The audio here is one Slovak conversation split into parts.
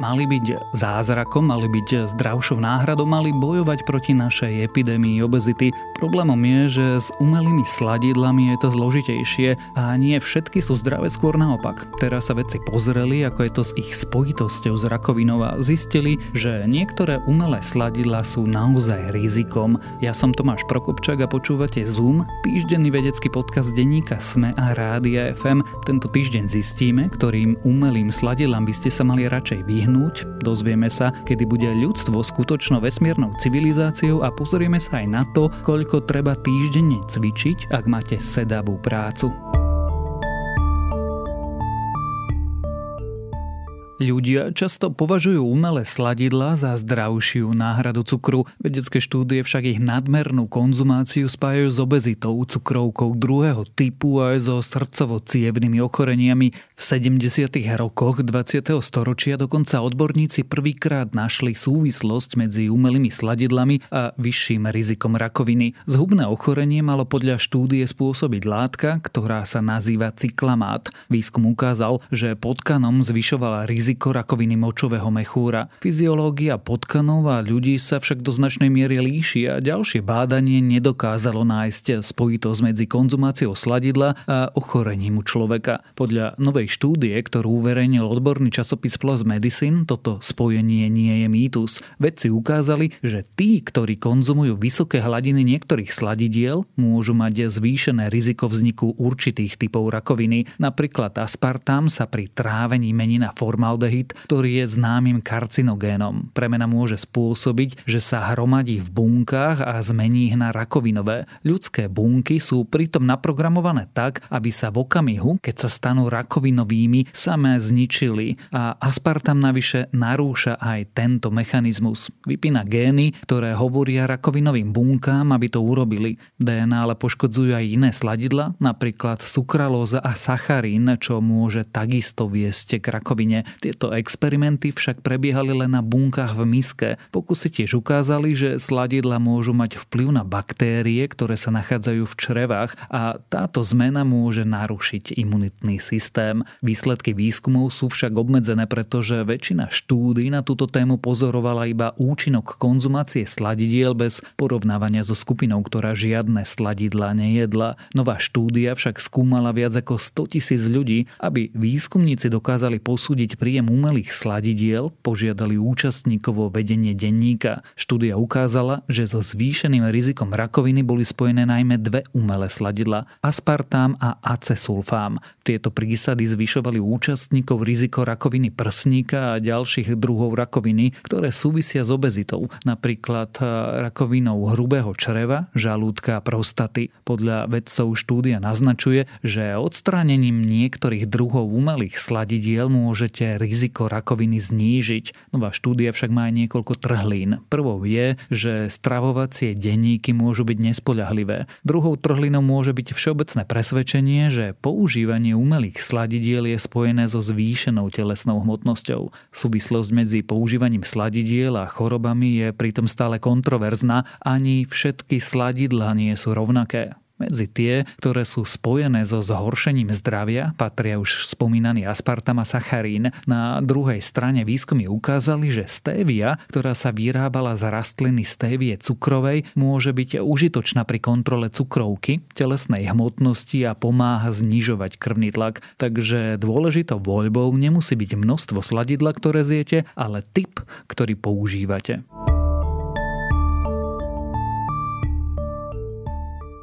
Mali byť zázrakom, mali byť zdravšou náhradou, mali bojovať proti našej epidémii obezity. Problémom je, že s umelými sladidlami je to zložitejšie a nie všetky sú zdravé, skôr naopak. Teraz sa vedci pozreli, ako je to s ich spojitosťou s rakovinou a zistili, že niektoré umelé sladidlá sú naozaj rizikom. Ja som Tomáš Prokopčák a počúvate Zoom, týždenný vedecký podcast denníka SME a Rádia FM. Tento týždeň zistíme, ktorým umelým sladidlám by ste sa mali radšej vyhnúť vyhnúť, dozvieme sa, kedy bude ľudstvo skutočnou vesmírnou civilizáciou a pozrieme sa aj na to, koľko treba týždenne cvičiť, ak máte sedavú prácu. Ľudia často považujú umelé sladidla za zdravšiu náhradu cukru. Vedecké štúdie však ich nadmernú konzumáciu spájajú s obezitou, cukrovkou druhého typu a aj so srdcovo-cievnými ochoreniami. V 70. rokoch 20. storočia dokonca odborníci prvýkrát našli súvislosť medzi umelými sladidlami a vyšším rizikom rakoviny. Zhubné ochorenie malo podľa štúdie spôsobiť látka, ktorá sa nazýva cyklamát. Výskum ukázal, že potkanom zvyšovala riziko riziko rakoviny močového mechúra. Fyziológia potkanov a ľudí sa však do značnej miery líši a ďalšie bádanie nedokázalo nájsť spojitosť medzi konzumáciou sladidla a ochorením u človeka. Podľa novej štúdie, ktorú uverejnil odborný časopis PLOS Medicine, toto spojenie nie je mýtus. Vedci ukázali, že tí, ktorí konzumujú vysoké hladiny niektorých sladidiel, môžu mať zvýšené riziko vzniku určitých typov rakoviny. Napríklad aspartám sa pri trávení mení na formaldehyd formaldehyd, ktorý je známym karcinogénom. Premena môže spôsobiť, že sa hromadí v bunkách a zmení ich na rakovinové. Ľudské bunky sú pritom naprogramované tak, aby sa v okamihu, keď sa stanú rakovinovými, samé zničili a aspartam navyše narúša aj tento mechanizmus. Vypína gény, ktoré hovoria rakovinovým bunkám, aby to urobili. DNA ale poškodzujú aj iné sladidla, napríklad sukralóza a sacharín, čo môže takisto viesť k rakovine. Tie tieto experimenty však prebiehali len na bunkách v miske. Pokusy tiež ukázali, že sladidla môžu mať vplyv na baktérie, ktoré sa nachádzajú v črevách a táto zmena môže narušiť imunitný systém. Výsledky výskumov sú však obmedzené, pretože väčšina štúdí na túto tému pozorovala iba účinok konzumácie sladidiel bez porovnávania so skupinou, ktorá žiadne sladidla nejedla. Nová štúdia však skúmala viac ako 100 tisíc ľudí, aby výskumníci dokázali posúdiť príjem príjem umelých sladidiel požiadali účastníkov o vedenie denníka. Štúdia ukázala, že so zvýšeným rizikom rakoviny boli spojené najmä dve umelé sladidla, aspartám a acesulfám. Tieto prísady zvyšovali účastníkov riziko rakoviny prsníka a ďalších druhov rakoviny, ktoré súvisia s obezitou, napríklad eh, rakovinou hrubého čreva, žalúdka a prostaty. Podľa vedcov štúdia naznačuje, že odstránením niektorých druhov umelých sladidiel môžete riziko rakoviny znížiť. Nová štúdia však má aj niekoľko trhlín. Prvou je, že stravovacie denníky môžu byť nespoľahlivé. Druhou trhlinou môže byť všeobecné presvedčenie, že používanie umelých sladidiel je spojené so zvýšenou telesnou hmotnosťou. Súvislosť medzi používaním sladidiel a chorobami je pritom stále kontroverzná, ani všetky sladidlá nie sú rovnaké. Medzi tie, ktoré sú spojené so zhoršením zdravia, patria už spomínaný aspartam a sacharín. Na druhej strane výskumy ukázali, že stévia, ktorá sa vyrábala z rastliny stévie cukrovej, môže byť užitočná pri kontrole cukrovky, telesnej hmotnosti a pomáha znižovať krvný tlak. Takže dôležitou voľbou nemusí byť množstvo sladidla, ktoré zjete, ale typ, ktorý používate.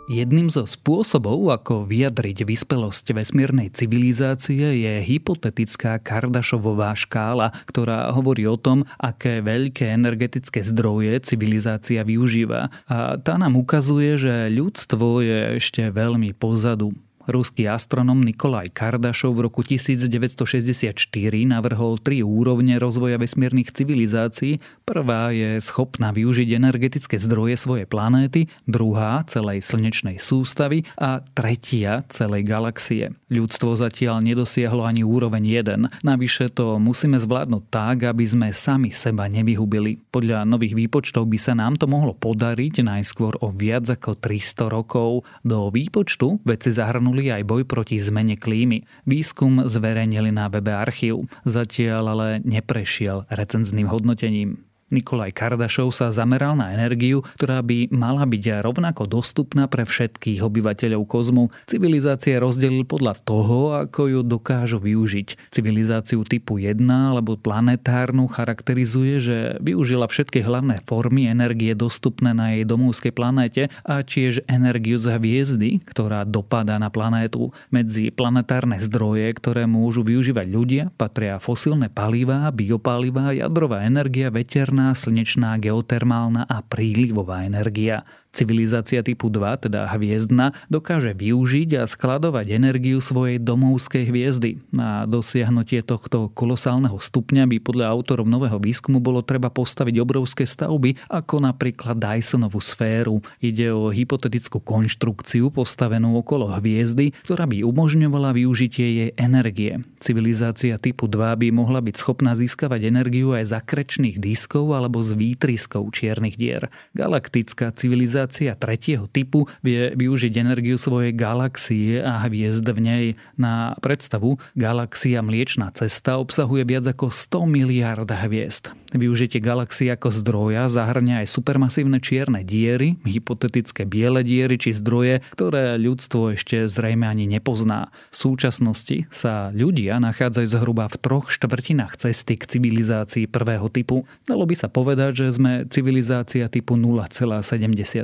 Jedným zo spôsobov, ako vyjadriť vyspelosť vesmírnej civilizácie je hypotetická Kardašovová škála, ktorá hovorí o tom, aké veľké energetické zdroje civilizácia využíva. A tá nám ukazuje, že ľudstvo je ešte veľmi pozadu. Ruský astronom Nikolaj Kardašov v roku 1964 navrhol tri úrovne rozvoja vesmírnych civilizácií. Prvá je schopná využiť energetické zdroje svojej planéty, druhá celej slnečnej sústavy a tretia celej galaxie. Ľudstvo zatiaľ nedosiahlo ani úroveň 1. Navyše to musíme zvládnuť tak, aby sme sami seba nevyhubili. Podľa nových výpočtov by sa nám to mohlo podariť najskôr o viac ako 300 rokov. Do výpočtu vedci zahrnuli zahrnuli aj boj proti zmene klímy. Výskum zverejnili na webe archív, zatiaľ ale neprešiel recenzným hodnotením. Nikolaj Kardašov sa zameral na energiu, ktorá by mala byť rovnako dostupná pre všetkých obyvateľov kozmu. Civilizácie rozdelil podľa toho, ako ju dokážu využiť. Civilizáciu typu 1 alebo planetárnu charakterizuje, že využila všetky hlavné formy energie dostupné na jej domovskej planéte a tiež energiu z hviezdy, ktorá dopadá na planétu. Medzi planetárne zdroje, ktoré môžu využívať ľudia, patria fosílne palivá, biopalivá, jadrová energia, veterná veterná, slnečná, geotermálna a prílivová energia. Civilizácia typu 2, teda hviezdna, dokáže využiť a skladovať energiu svojej domovskej hviezdy. Na dosiahnutie tohto kolosálneho stupňa by podľa autorov nového výskumu bolo treba postaviť obrovské stavby, ako napríklad Dysonovú sféru. Ide o hypotetickú konštrukciu postavenú okolo hviezdy, ktorá by umožňovala využitie jej energie. Civilizácia typu 2 by mohla byť schopná získavať energiu aj z akrečných diskov alebo z výtriskov čiernych dier. Galaktická civilizácia civilizácia tretieho typu vie využiť energiu svojej galaxie a hviezd v nej. Na predstavu, galaxia Mliečná cesta obsahuje viac ako 100 miliárd hviezd. Využitie galaxie ako zdroja zahrňa aj supermasívne čierne diery, hypotetické biele diery či zdroje, ktoré ľudstvo ešte zrejme ani nepozná. V súčasnosti sa ľudia nachádzajú zhruba v troch štvrtinách cesty k civilizácii prvého typu. Dalo by sa povedať, že sme civilizácia typu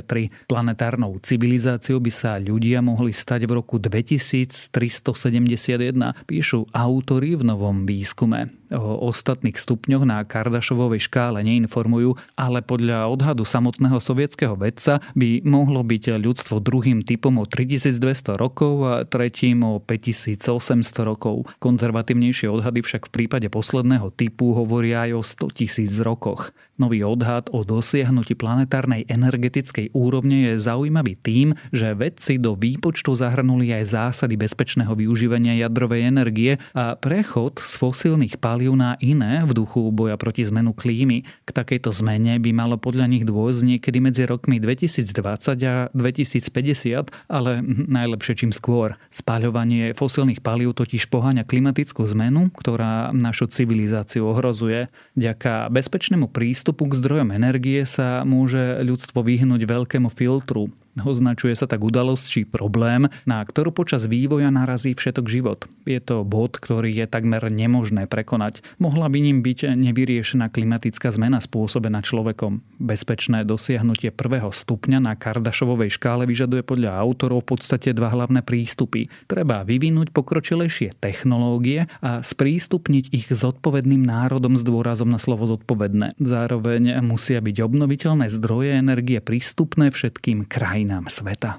0,73 Planetárnou civilizáciou by sa ľudia mohli stať v roku 2371, píšu autory v novom výskume o ostatných stupňoch na Kardašovovej škále neinformujú, ale podľa odhadu samotného sovietského vedca by mohlo byť ľudstvo druhým typom o 3200 rokov a tretím o 5800 rokov. Konzervatívnejšie odhady však v prípade posledného typu hovoria aj o 100 tisíc rokoch. Nový odhad o dosiahnutí planetárnej energetickej úrovne je zaujímavý tým, že vedci do výpočtu zahrnuli aj zásady bezpečného využívania jadrovej energie a prechod z fosílnych palív palív na iné v duchu boja proti zmenu klímy. K takejto zmene by malo podľa nich dôjsť niekedy medzi rokmi 2020 a 2050, ale najlepšie čím skôr. Spáľovanie fosílnych palív totiž poháňa klimatickú zmenu, ktorá našu civilizáciu ohrozuje. Ďaká bezpečnému prístupu k zdrojom energie sa môže ľudstvo vyhnúť veľkému filtru, Označuje sa tak udalosť či problém, na ktorú počas vývoja narazí všetok život. Je to bod, ktorý je takmer nemožné prekonať. Mohla by ním byť nevyriešená klimatická zmena spôsobená človekom. Bezpečné dosiahnutie prvého stupňa na Kardašovovej škále vyžaduje podľa autorov v podstate dva hlavné prístupy. Treba vyvinúť pokročilejšie technológie a sprístupniť ich zodpovedným národom s dôrazom na slovo zodpovedné. Zároveň musia byť obnoviteľné zdroje energie prístupné všetkým krajinám krajinám sveta.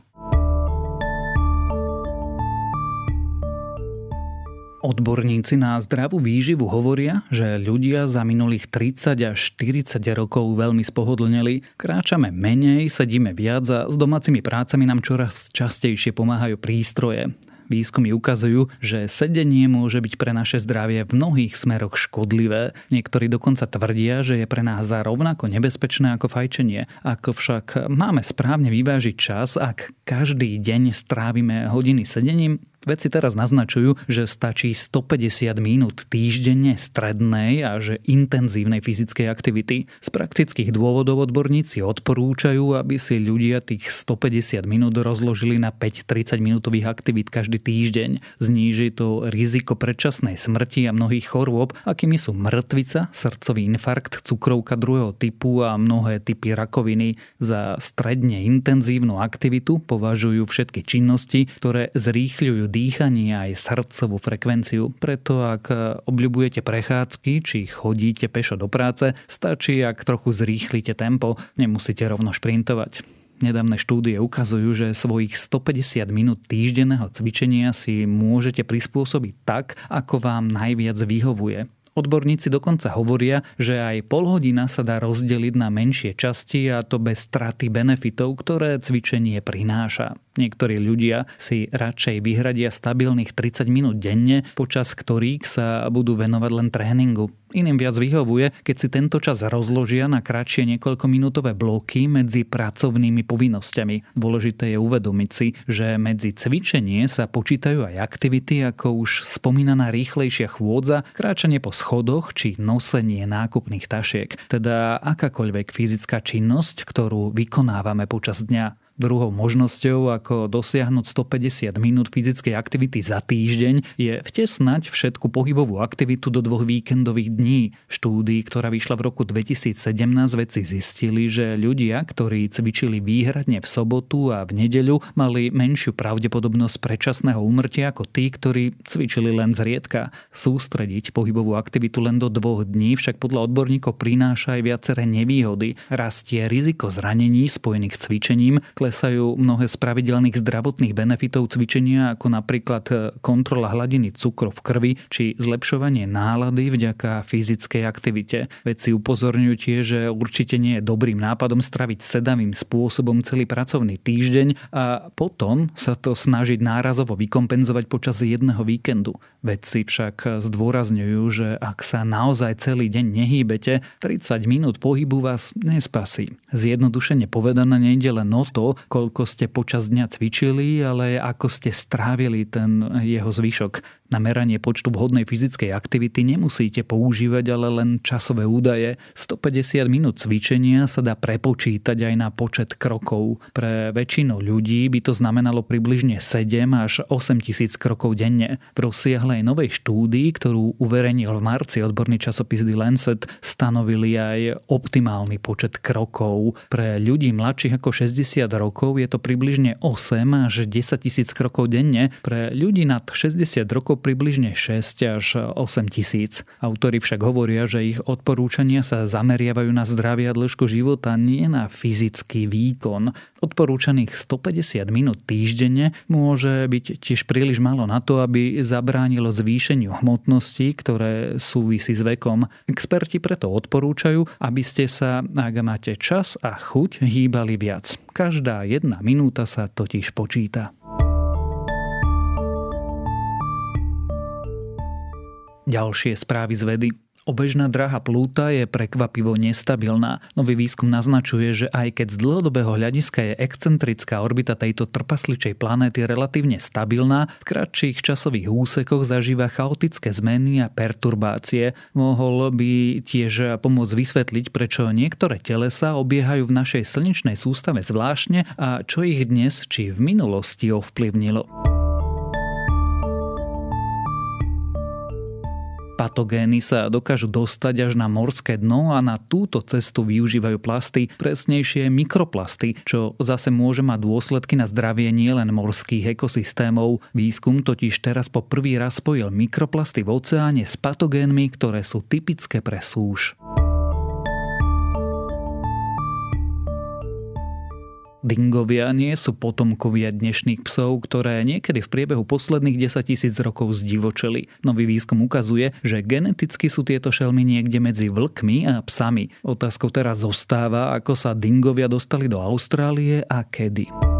Odborníci na zdravú výživu hovoria, že ľudia za minulých 30 až 40 rokov veľmi spohodlneli, kráčame menej, sedíme viac a s domácimi prácami nám čoraz častejšie pomáhajú prístroje. Výskumy ukazujú, že sedenie môže byť pre naše zdravie v mnohých smeroch škodlivé. Niektorí dokonca tvrdia, že je pre nás za rovnako nebezpečné ako fajčenie. Ako však máme správne vyvážiť čas, ak každý deň strávime hodiny sedením, Vedci teraz naznačujú, že stačí 150 minút týždenne strednej a že intenzívnej fyzickej aktivity. Z praktických dôvodov odborníci odporúčajú, aby si ľudia tých 150 minút rozložili na 5-30 minútových aktivít každý týždeň. Zníži to riziko predčasnej smrti a mnohých chorôb, akými sú mŕtvica, srdcový infarkt, cukrovka druhého typu a mnohé typy rakoviny. Za stredne intenzívnu aktivitu považujú všetky činnosti, ktoré zrýchľujú dýchanie aj srdcovú frekvenciu. Preto ak obľubujete prechádzky či chodíte pešo do práce, stačí, ak trochu zrýchlite tempo, nemusíte rovno šprintovať. Nedávne štúdie ukazujú, že svojich 150 minút týždenného cvičenia si môžete prispôsobiť tak, ako vám najviac vyhovuje. Odborníci dokonca hovoria, že aj pol hodina sa dá rozdeliť na menšie časti a to bez straty benefitov, ktoré cvičenie prináša. Niektorí ľudia si radšej vyhradia stabilných 30 minút denne, počas ktorých sa budú venovať len tréningu. Iným viac vyhovuje, keď si tento čas rozložia na kratšie niekoľkominútové bloky medzi pracovnými povinnosťami. Dôležité je uvedomiť si, že medzi cvičenie sa počítajú aj aktivity ako už spomínaná rýchlejšia chôdza, kráčanie po schodoch či nosenie nákupných tašiek. Teda akákoľvek fyzická činnosť, ktorú vykonávame počas dňa. Druhou možnosťou, ako dosiahnuť 150 minút fyzickej aktivity za týždeň, je vtesnať všetku pohybovú aktivitu do dvoch víkendových dní. V štúdii, ktorá vyšla v roku 2017, vedci zistili, že ľudia, ktorí cvičili výhradne v sobotu a v nedeľu, mali menšiu pravdepodobnosť predčasného úmrtia ako tí, ktorí cvičili len zriedka. Sústrediť pohybovú aktivitu len do dvoch dní však podľa odborníkov prináša aj viaceré nevýhody. Rastie riziko zranení spojených s cvičením, klesajú mnohé z pravidelných zdravotných benefitov cvičenia, ako napríklad e, kontrola hladiny cukru v krvi či zlepšovanie nálady vďaka fyzickej aktivite. Vedci upozorňujú tiež, že určite nie je dobrým nápadom straviť sedavým spôsobom celý pracovný týždeň a potom sa to snažiť nárazovo vykompenzovať počas jedného víkendu. Vedci však zdôrazňujú, že ak sa naozaj celý deň nehýbete, 30 minút pohybu vás nespasí. Zjednodušene povedané nejde len o to, koľko ste počas dňa cvičili, ale ako ste strávili ten jeho zvyšok. Na meranie počtu vhodnej fyzickej aktivity nemusíte používať ale len časové údaje. 150 minút cvičenia sa dá prepočítať aj na počet krokov. Pre väčšinu ľudí by to znamenalo približne 7 až 8 tisíc krokov denne. V rozsiahlej novej štúdii, ktorú uverejnil v marci odborný časopis The Lancet, stanovili aj optimálny počet krokov. Pre ľudí mladších ako 60 rokov je to približne 8 až 10 tisíc krokov denne. Pre ľudí nad 60 rokov približne 6 až 8 tisíc. Autori však hovoria, že ich odporúčania sa zameriavajú na zdravie a dĺžku života, nie na fyzický výkon. Odporúčaných 150 minút týždenne môže byť tiež príliš málo na to, aby zabránilo zvýšeniu hmotnosti, ktoré súvisí s vekom. Experti preto odporúčajú, aby ste sa, ak máte čas a chuť, hýbali viac. Každá jedna minúta sa totiž počíta. Ďalšie správy z vedy. Obežná dráha Plúta je prekvapivo nestabilná. Nový výskum naznačuje, že aj keď z dlhodobého hľadiska je excentrická orbita tejto trpasličej planéty relatívne stabilná, v kratších časových úsekoch zažíva chaotické zmeny a perturbácie. Mohol by tiež pomôcť vysvetliť, prečo niektoré telesa obiehajú v našej slnečnej sústave zvláštne a čo ich dnes či v minulosti ovplyvnilo. Patogény sa dokážu dostať až na morské dno a na túto cestu využívajú plasty, presnejšie mikroplasty, čo zase môže mať dôsledky na zdravie nielen morských ekosystémov. Výskum totiž teraz po prvý raz spojil mikroplasty v oceáne s patogénmi, ktoré sú typické pre súš. Dingovia nie sú potomkovia dnešných psov, ktoré niekedy v priebehu posledných 10 tisíc rokov zdivočeli. Nový výskum ukazuje, že geneticky sú tieto šelmy niekde medzi vlkmi a psami. Otázkou teraz zostáva, ako sa dingovia dostali do Austrálie a kedy.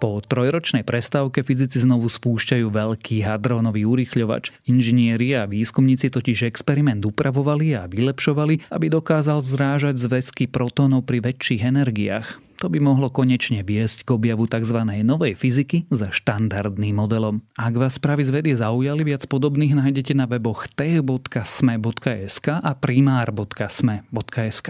Po trojročnej prestávke fyzici znovu spúšťajú veľký hadronový urýchľovač. Inžinieri a výskumníci totiž experiment upravovali a vylepšovali, aby dokázal zrážať zväzky protónov pri väčších energiách. To by mohlo konečne viesť k objavu tzv. novej fyziky za štandardným modelom. Ak vás správy z vedy zaujali, viac podobných nájdete na weboch tech.sme.sk a primár.sme.sk.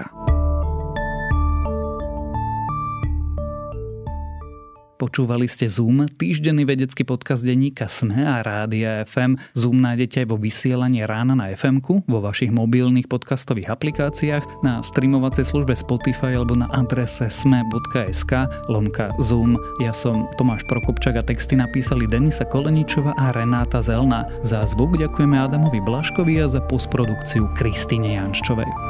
Počúvali ste Zoom, týždenný vedecký podcast denníka SME a Rádia FM. Zoom nájdete aj vo vysielaní rána na fm vo vašich mobilných podcastových aplikáciách, na streamovacej službe Spotify alebo na adrese sme.sk lomka Zoom. Ja som Tomáš Prokopčak a texty napísali Denisa Koleničova a Renáta Zelna. Za zvuk ďakujeme Adamovi Blaškovi a za postprodukciu Kristine Janščovej.